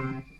Bye.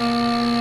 Música